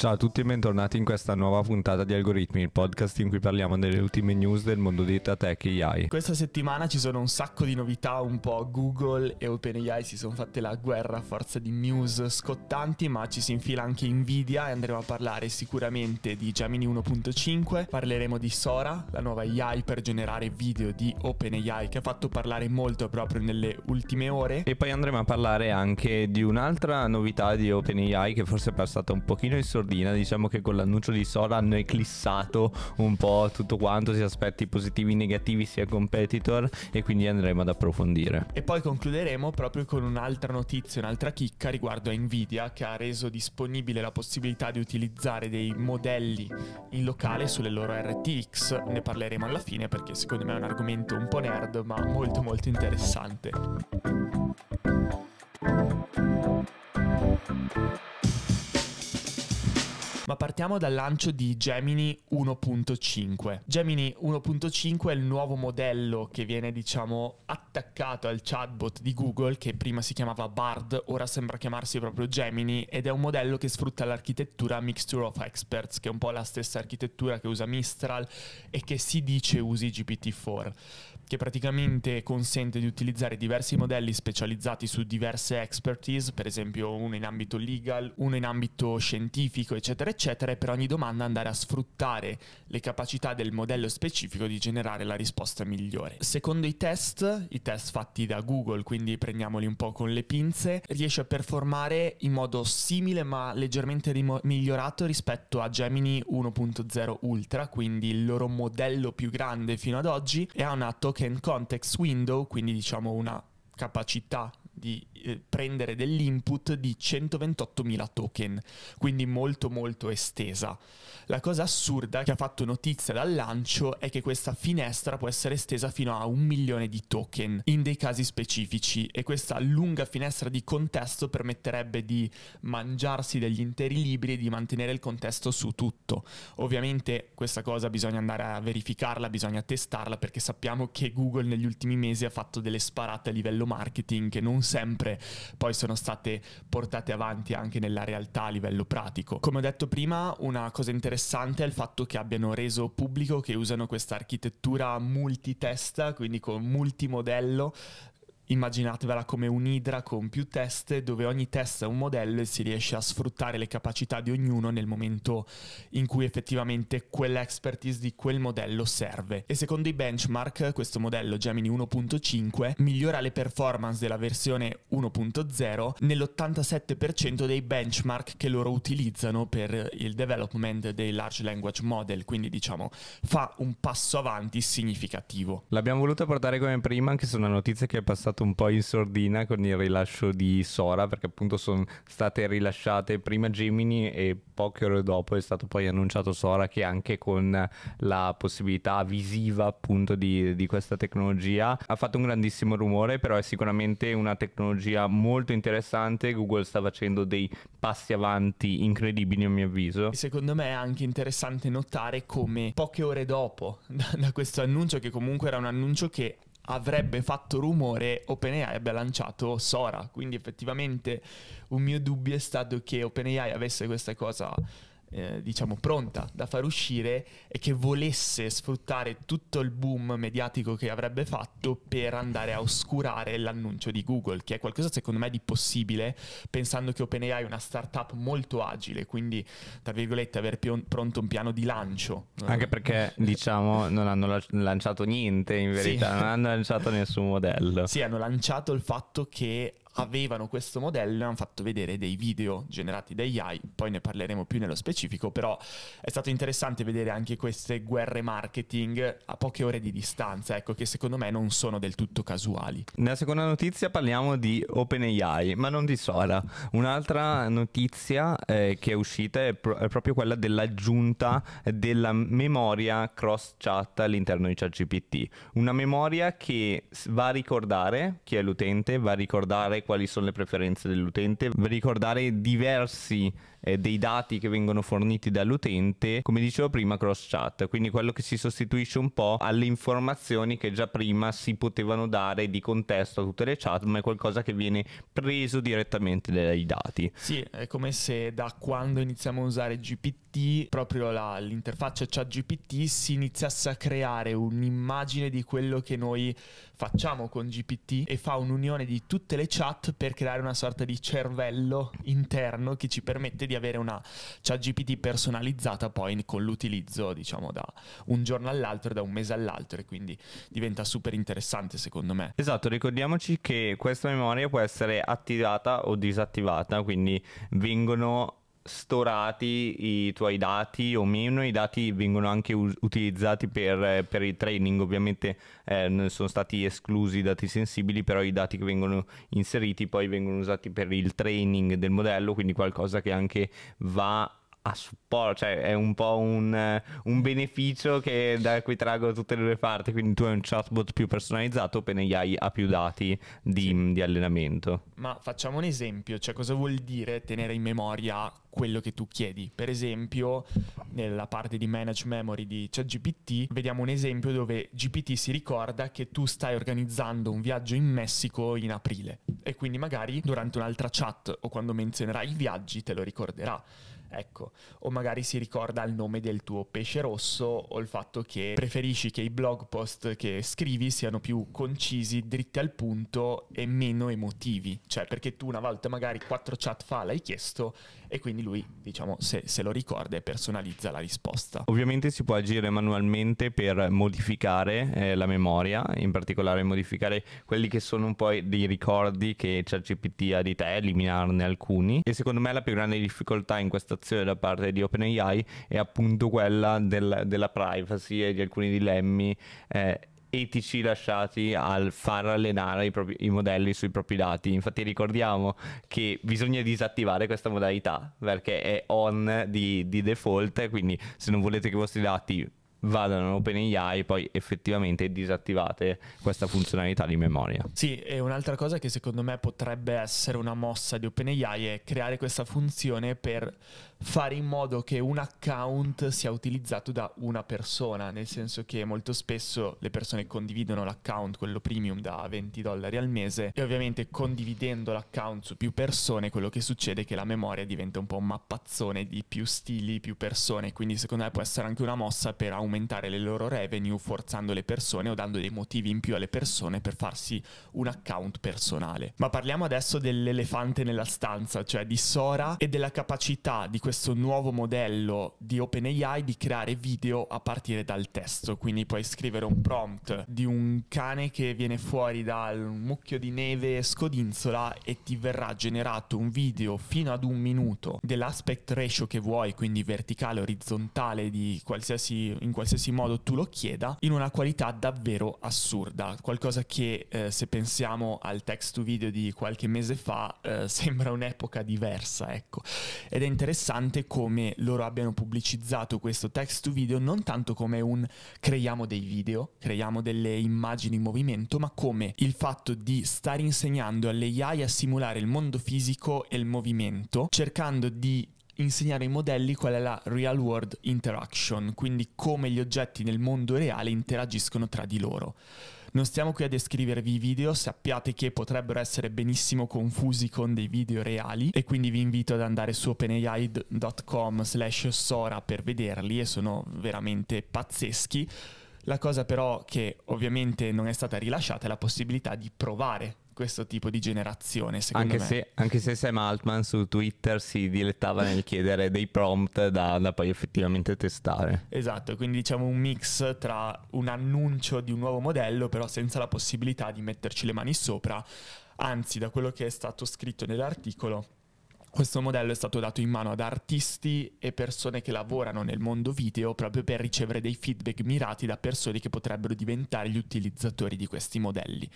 Ciao a tutti e bentornati in questa nuova puntata di Algoritmi, il podcast in cui parliamo delle ultime news del mondo di data tech e AI. Questa settimana ci sono un sacco di novità, un po' Google e OpenAI si sono fatte la guerra a forza di news scottanti, ma ci si infila anche Nvidia e andremo a parlare sicuramente di Gemini 1.5, parleremo di Sora, la nuova AI per generare video di OpenAI che ha fatto parlare molto proprio nelle ultime ore. E poi andremo a parlare anche di un'altra novità di OpenAI che forse è passata un pochino in sordina sordina. Diciamo che con l'annuncio di Sora hanno eclissato un po' tutto quanto, sia aspetti positivi e negativi sia competitor e quindi andremo ad approfondire. E poi concluderemo proprio con un'altra notizia, un'altra chicca riguardo a Nvidia che ha reso disponibile la possibilità di utilizzare dei modelli in locale sulle loro RTX. Ne parleremo alla fine perché secondo me è un argomento un po' nerd ma molto molto interessante. Ma partiamo dal lancio di Gemini 1.5. Gemini 1.5 è il nuovo modello che viene, diciamo, attaccato al chatbot di Google che prima si chiamava Bard, ora sembra chiamarsi proprio Gemini ed è un modello che sfrutta l'architettura Mixture of Experts, che è un po' la stessa architettura che usa Mistral e che si dice usi GPT-4 che praticamente consente di utilizzare diversi modelli specializzati su diverse expertise, per esempio uno in ambito legal, uno in ambito scientifico, eccetera, eccetera, e per ogni domanda andare a sfruttare le capacità del modello specifico di generare la risposta migliore. Secondo i test, i test fatti da Google, quindi prendiamoli un po' con le pinze, riesce a performare in modo simile ma leggermente rimo- migliorato rispetto a Gemini 1.0 Ultra, quindi il loro modello più grande fino ad oggi, e ha una token token context window, quindi diciamo una capacità di eh, prendere dell'input di 128.000 token, quindi molto molto estesa. La cosa assurda che ha fatto notizia dal lancio è che questa finestra può essere estesa fino a un milione di token in dei casi specifici e questa lunga finestra di contesto permetterebbe di mangiarsi degli interi libri e di mantenere il contesto su tutto. Ovviamente questa cosa bisogna andare a verificarla, bisogna testarla perché sappiamo che Google negli ultimi mesi ha fatto delle sparate a livello marketing che non sempre poi sono state portate avanti anche nella realtà a livello pratico. Come ho detto prima, una cosa interessante è il fatto che abbiano reso pubblico che usano questa architettura multitesta, quindi con multimodello, immaginatevela come un'idra con più teste dove ogni testa è un modello e si riesce a sfruttare le capacità di ognuno nel momento in cui effettivamente quell'expertise di quel modello serve. E secondo i benchmark questo modello Gemini 1.5 migliora le performance della versione 1.0 nell'87% dei benchmark che loro utilizzano per il development dei large language model, quindi diciamo fa un passo avanti significativo. L'abbiamo voluto portare come prima anche su una notizia che è passata passato un po' in sordina con il rilascio di Sora perché appunto sono state rilasciate prima Gemini e poche ore dopo è stato poi annunciato Sora che anche con la possibilità visiva appunto di, di questa tecnologia. Ha fatto un grandissimo rumore però è sicuramente una tecnologia molto interessante. Google sta facendo dei passi avanti incredibili a mio avviso. Secondo me è anche interessante notare come poche ore dopo da, da questo annuncio che comunque era un annuncio che avrebbe fatto rumore OpenAI abbia lanciato Sora. Quindi effettivamente un mio dubbio è stato che OpenAI avesse questa cosa eh, diciamo pronta da far uscire e che volesse sfruttare tutto il boom mediatico che avrebbe fatto per andare a oscurare l'annuncio di Google, che è qualcosa secondo me di possibile, pensando che OpenAI è una startup molto agile, quindi tra virgolette avere più pronto un piano di lancio. Anche perché diciamo non hanno lanciato niente in verità, sì. non hanno lanciato nessun modello. Sì, hanno lanciato il fatto che avevano questo modello e hanno fatto vedere dei video generati da AI, poi ne parleremo più nello specifico, però è stato interessante vedere anche queste guerre marketing a poche ore di distanza, ecco che secondo me non sono del tutto casuali. Nella seconda notizia parliamo di OpenAI, ma non di Sora. Un'altra notizia eh, che è uscita è, pro- è, proprio quella dell'aggiunta della memoria cross chat all'interno di ChatGPT, una memoria che va a ricordare chi è l'utente, va a ricordare quali sono le preferenze dell'utente, ricordare diversi eh, dei dati che vengono forniti dall'utente, come dicevo prima, cross chat, quindi quello che si sostituisce un po' alle informazioni che già prima si potevano dare di contesto a tutte le chat, ma è qualcosa che viene preso direttamente dai dati. Sì, è come se da quando iniziamo a usare GPT, proprio la, l'interfaccia chat GPT si iniziasse a creare un'immagine di quello che noi facciamo con GPT e fa un'unione di tutte le chat per creare una sorta di cervello interno che ci permette di avere una chat GPT personalizzata poi con l'utilizzo diciamo da un giorno all'altro, da un mese all'altro e quindi diventa super interessante secondo me. Esatto, ricordiamoci che questa memoria può essere attivata o disattivata, quindi vengono storati i tuoi dati o meno, i dati vengono anche u- utilizzati per, per, il training, ovviamente eh, sono stati esclusi i dati sensibili, però i dati che vengono inseriti poi vengono usati per il training del modello, quindi qualcosa che anche va a supporto, cioè è un po' un, un, beneficio che, da cui trago tutte le due parti, quindi tu hai un chatbot più personalizzato, OpenAI ha più dati di, sì. di, allenamento. Ma facciamo un esempio, cioè cosa vuol dire tenere in memoria quello che tu chiedi? Per esempio, nella parte di manage memory di ChatGPT, vediamo un esempio dove GPT si ricorda che tu stai organizzando un viaggio in Messico in aprile e quindi magari durante un'altra chat o quando menzionerai i viaggi te lo ricorderà ecco, o magari si ricorda il nome del tuo pesce rosso o il fatto che preferisci che i blog post che scrivi siano più concisi, dritti al punto e meno emotivi, cioè perché tu una volta magari quattro chat fa l'hai chiesto e quindi lui, diciamo, se, se, lo ricorda e personalizza la risposta. Ovviamente si può agire manualmente per modificare eh, la memoria, in particolare modificare quelli che sono un po' dei ricordi che ChatGPT ha di te, eliminarne alcuni. E secondo me la più grande difficoltà in questa azione da parte di OpenAI è appunto quella del, della privacy e di alcuni dilemmi. Eh, etici lasciati al far allenare i, propri, i, modelli sui propri dati. Infatti ricordiamo che bisogna disattivare questa modalità perché è on di, di default, quindi se non volete che i vostri dati vadano in OpenAI poi effettivamente disattivate questa funzionalità di memoria. Sì, e un'altra cosa che secondo me potrebbe essere una mossa di OpenAI è creare questa funzione per fare in modo che un account sia utilizzato da una persona, nel senso che molto spesso le persone condividono l'account, quello premium da 20 dollari al mese e ovviamente condividendo l'account su più persone quello che succede è che la memoria diventa un po' un mappazzone di più stili, più persone, quindi secondo me può essere anche una mossa per aumentare le loro revenue forzando le persone o dando dei motivi in più alle persone per farsi un account personale. Ma parliamo adesso dell'elefante nella stanza, cioè di Sora e della capacità di questo questo nuovo modello di OpenAI di creare video a partire dal testo. Quindi puoi scrivere un prompt di un cane che viene fuori dal mucchio di neve scodinzola e ti verrà generato un video fino ad un minuto dell'aspect ratio che vuoi, quindi verticale, orizzontale, qualsiasi, in qualsiasi modo tu lo chieda, in una qualità davvero assurda. Qualcosa che eh, se pensiamo al text to video di qualche mese fa eh, sembra un'epoca diversa, ecco. Ed è interessante interessante come loro abbiano pubblicizzato questo text to video non tanto come un creiamo dei video, creiamo delle immagini in movimento, ma come il fatto di stare insegnando alle AI a simulare il mondo fisico e il movimento, cercando di insegnare ai modelli qual è la real world interaction, quindi come gli oggetti nel mondo reale interagiscono tra di loro. Non stiamo qui a descrivervi i video, sappiate che potrebbero essere benissimo confusi con dei video reali e quindi vi invito ad andare su openai.com slash sora per vederli e sono veramente pazzeschi. La cosa però che ovviamente non è stata rilasciata è la possibilità di provare questo tipo di generazione, secondo anche me. Se, anche se Sam Altman su Twitter si dilettava nel chiedere dei prompt da, da, poi effettivamente testare. Esatto, quindi diciamo un mix tra un annuncio di un nuovo modello, però senza la possibilità di metterci le mani sopra. Anzi, da quello che è stato scritto nell'articolo, questo modello è stato dato in mano ad artisti e persone che lavorano nel mondo video proprio per ricevere dei feedback mirati da persone che potrebbero diventare gli utilizzatori di questi modelli.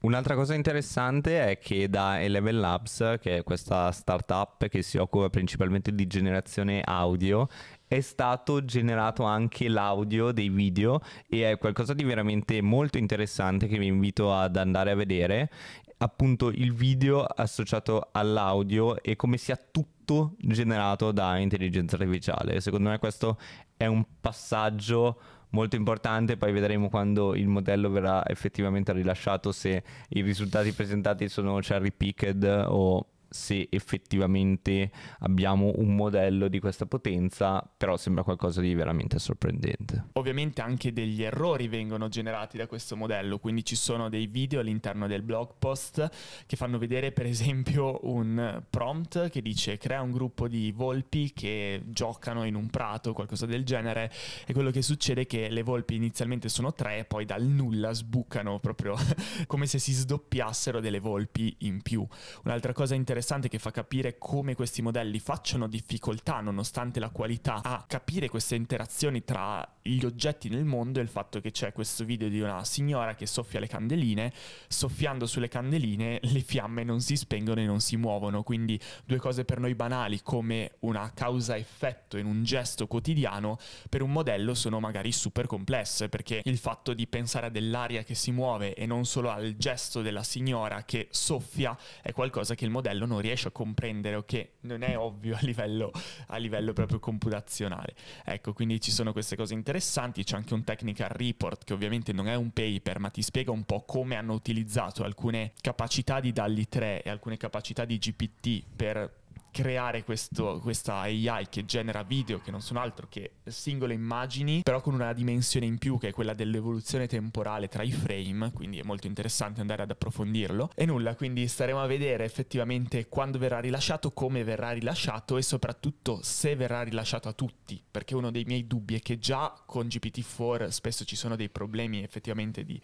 Un'altra cosa interessante è che da Eleven Labs, che è questa startup che si occupa principalmente di generazione audio, è stato generato anche l'audio dei video e è qualcosa di veramente molto interessante che vi invito ad andare a vedere appunto il video associato all'audio e come sia tutto generato da intelligenza artificiale. Secondo me questo è un passaggio molto importante, poi vedremo quando il modello verrà effettivamente rilasciato se i risultati presentati sono cherry picked o se effettivamente abbiamo un modello di questa potenza, però sembra qualcosa di veramente sorprendente. Ovviamente anche degli errori vengono generati da questo modello, quindi ci sono dei video all'interno del blog post che fanno vedere per esempio un prompt che dice crea un gruppo di volpi che giocano in un prato, qualcosa del genere, e quello che succede è che le volpi inizialmente sono tre, poi dal nulla sbucano proprio come se si sdoppiassero delle volpi in più. Un'altra cosa interessante interessante che fa capire come questi modelli facciano difficoltà, nonostante la qualità, a capire queste interazioni tra gli oggetti nel mondo è il fatto che c'è questo video di una signora che soffia le candeline, soffiando sulle candeline le fiamme non si spengono e non si muovono, quindi due cose per noi banali come una causa-effetto in un gesto quotidiano, per un modello sono magari super complesse, perché il fatto di pensare a dell'aria che si muove e non solo al gesto della signora che soffia è qualcosa che il modello non riesce a comprendere o che non è ovvio a livello, a livello proprio computazionale. Ecco, quindi ci sono queste cose interessanti, c'è anche un technical report che ovviamente non è un paper, ma ti spiega un po' come hanno utilizzato alcune capacità di DALI 3 e alcune capacità di GPT per creare questo, questa AI che genera video che non sono altro che singole immagini, però con una dimensione in più che è quella dell'evoluzione temporale tra i frame, quindi è molto interessante andare ad approfondirlo. E nulla, quindi staremo a vedere effettivamente quando verrà rilasciato, come verrà rilasciato e soprattutto se verrà rilasciato a tutti, perché uno dei miei dubbi è che già con GPT-4 spesso ci sono dei problemi effettivamente di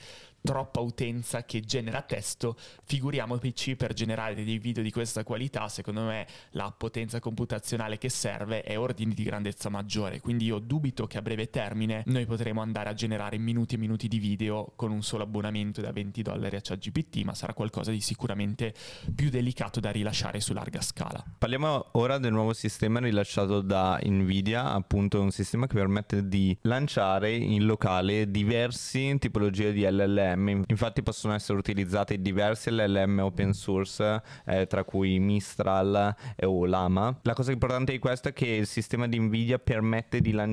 troppa utenza che genera testo, figuriamo PC per generare dei video di questa qualità, secondo me la potenza computazionale che serve è ordini di grandezza maggiore, quindi io dubito che a breve termine noi potremo andare a generare minuti e minuti di video con un solo abbonamento da 20 dollari a ChatGPT, ma sarà qualcosa di sicuramente più delicato da rilasciare su larga scala. Parliamo ora del nuovo sistema rilasciato da Nvidia, appunto un sistema che permette di lanciare in locale diverse tipologie di LLM, infatti possono essere utilizzati diversi LLM open source, eh, tra cui Mistral o Lama. La cosa importante di questo è che il sistema di Nvidia permette di lanciare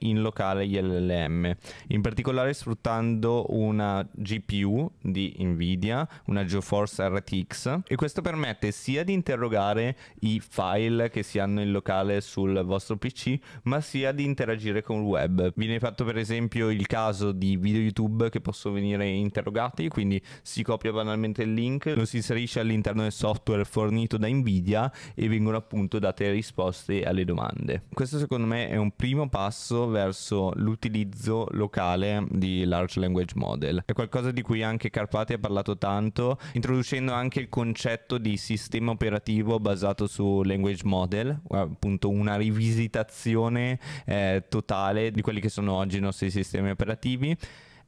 in locale gli LLM, in particolare sfruttando una GPU di Nvidia, una GeForce RTX e questo permette sia di interrogare i file che si hanno in locale sul vostro PC, ma sia di interagire con il web. Viene fatto per esempio il caso di video YouTube che possono venire interrogati, quindi si copia banalmente il link, lo si inserisce all'interno del software fornito da Nvidia e vengono appunto date risposte alle domande. Questo secondo me è un primo passo verso l'utilizzo locale di large language model. È qualcosa di cui anche Carpati ha parlato tanto, introducendo anche il concetto di sistema operativo basato su language model, appunto una rivisitazione eh, totale di quelli che sono oggi i nostri sistemi operativi.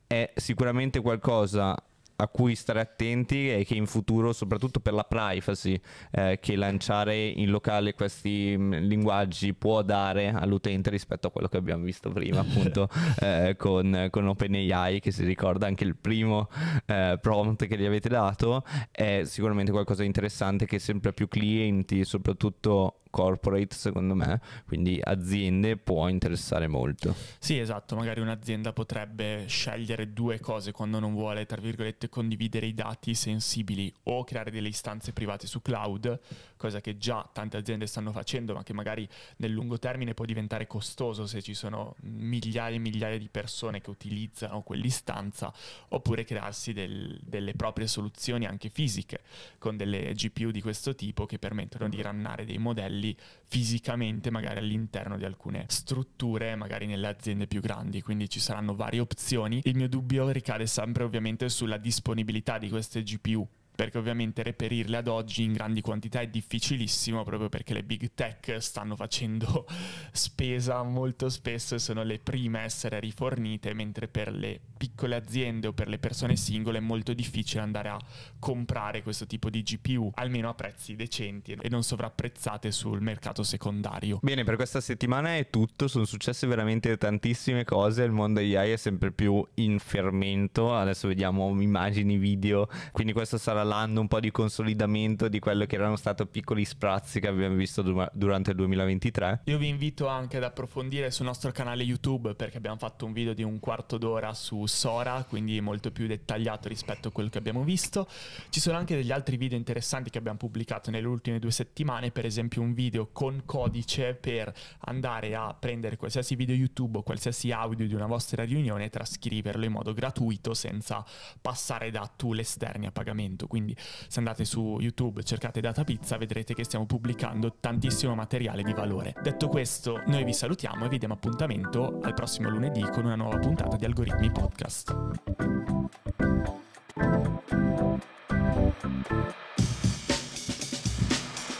È sicuramente qualcosa a cui stare attenti e che in futuro, soprattutto per la privacy, eh, che lanciare in locale questi mm, linguaggi può dare all'utente rispetto a quello che abbiamo visto prima, appunto eh, con, con OpenAI, che si ricorda anche il primo eh, prompt che gli avete dato, è sicuramente qualcosa di interessante che sempre più clienti, soprattutto corporate secondo me, quindi aziende può interessare molto. Sì, esatto, magari un'azienda potrebbe scegliere due cose quando non vuole, tra virgolette, condividere i dati sensibili o creare delle istanze private su cloud, cosa che già tante aziende stanno facendo, ma che magari nel lungo termine può diventare costoso se ci sono migliaia e migliaia di persone che utilizzano quell'istanza, oppure crearsi del, delle proprie soluzioni anche fisiche con delle GPU di questo tipo che permettono di rannare dei modelli fisicamente magari all'interno di alcune strutture, magari nelle aziende più grandi, quindi ci saranno varie opzioni. Il mio dubbio ricade sempre ovviamente sulla disponibilità di queste GPU perché ovviamente reperirle ad oggi in grandi quantità è difficilissimo proprio perché le big tech stanno facendo spesa molto spesso e sono le prime a essere rifornite, mentre per le piccole aziende o per le persone singole è molto difficile andare a comprare questo tipo di GPU, almeno a prezzi decenti e non sovrapprezzate sul mercato secondario. Bene, per questa settimana è tutto, sono successe veramente tantissime cose, il mondo AI è sempre più in fermento, adesso vediamo immagini, video, quindi questo sarà l'anno un po' di consolidamento di quello che erano stati piccoli sprazzi che abbiamo visto du- durante il 2023. Io vi invito anche ad approfondire sul nostro canale YouTube perché abbiamo fatto un video di un quarto d'ora su Sora, quindi molto più dettagliato rispetto a quello che abbiamo visto. Ci sono anche degli altri video interessanti che abbiamo pubblicato nelle ultime due settimane, per esempio un video con codice per andare a prendere qualsiasi video YouTube o qualsiasi audio di una vostra riunione e trascriverlo in modo gratuito senza passare da tool esterni a pagamento quindi se andate su YouTube cercate Data Pizza vedrete che stiamo pubblicando tantissimo materiale di valore. Detto questo, noi vi salutiamo e vi diamo appuntamento al prossimo lunedì con una nuova puntata di Algoritmi Podcast.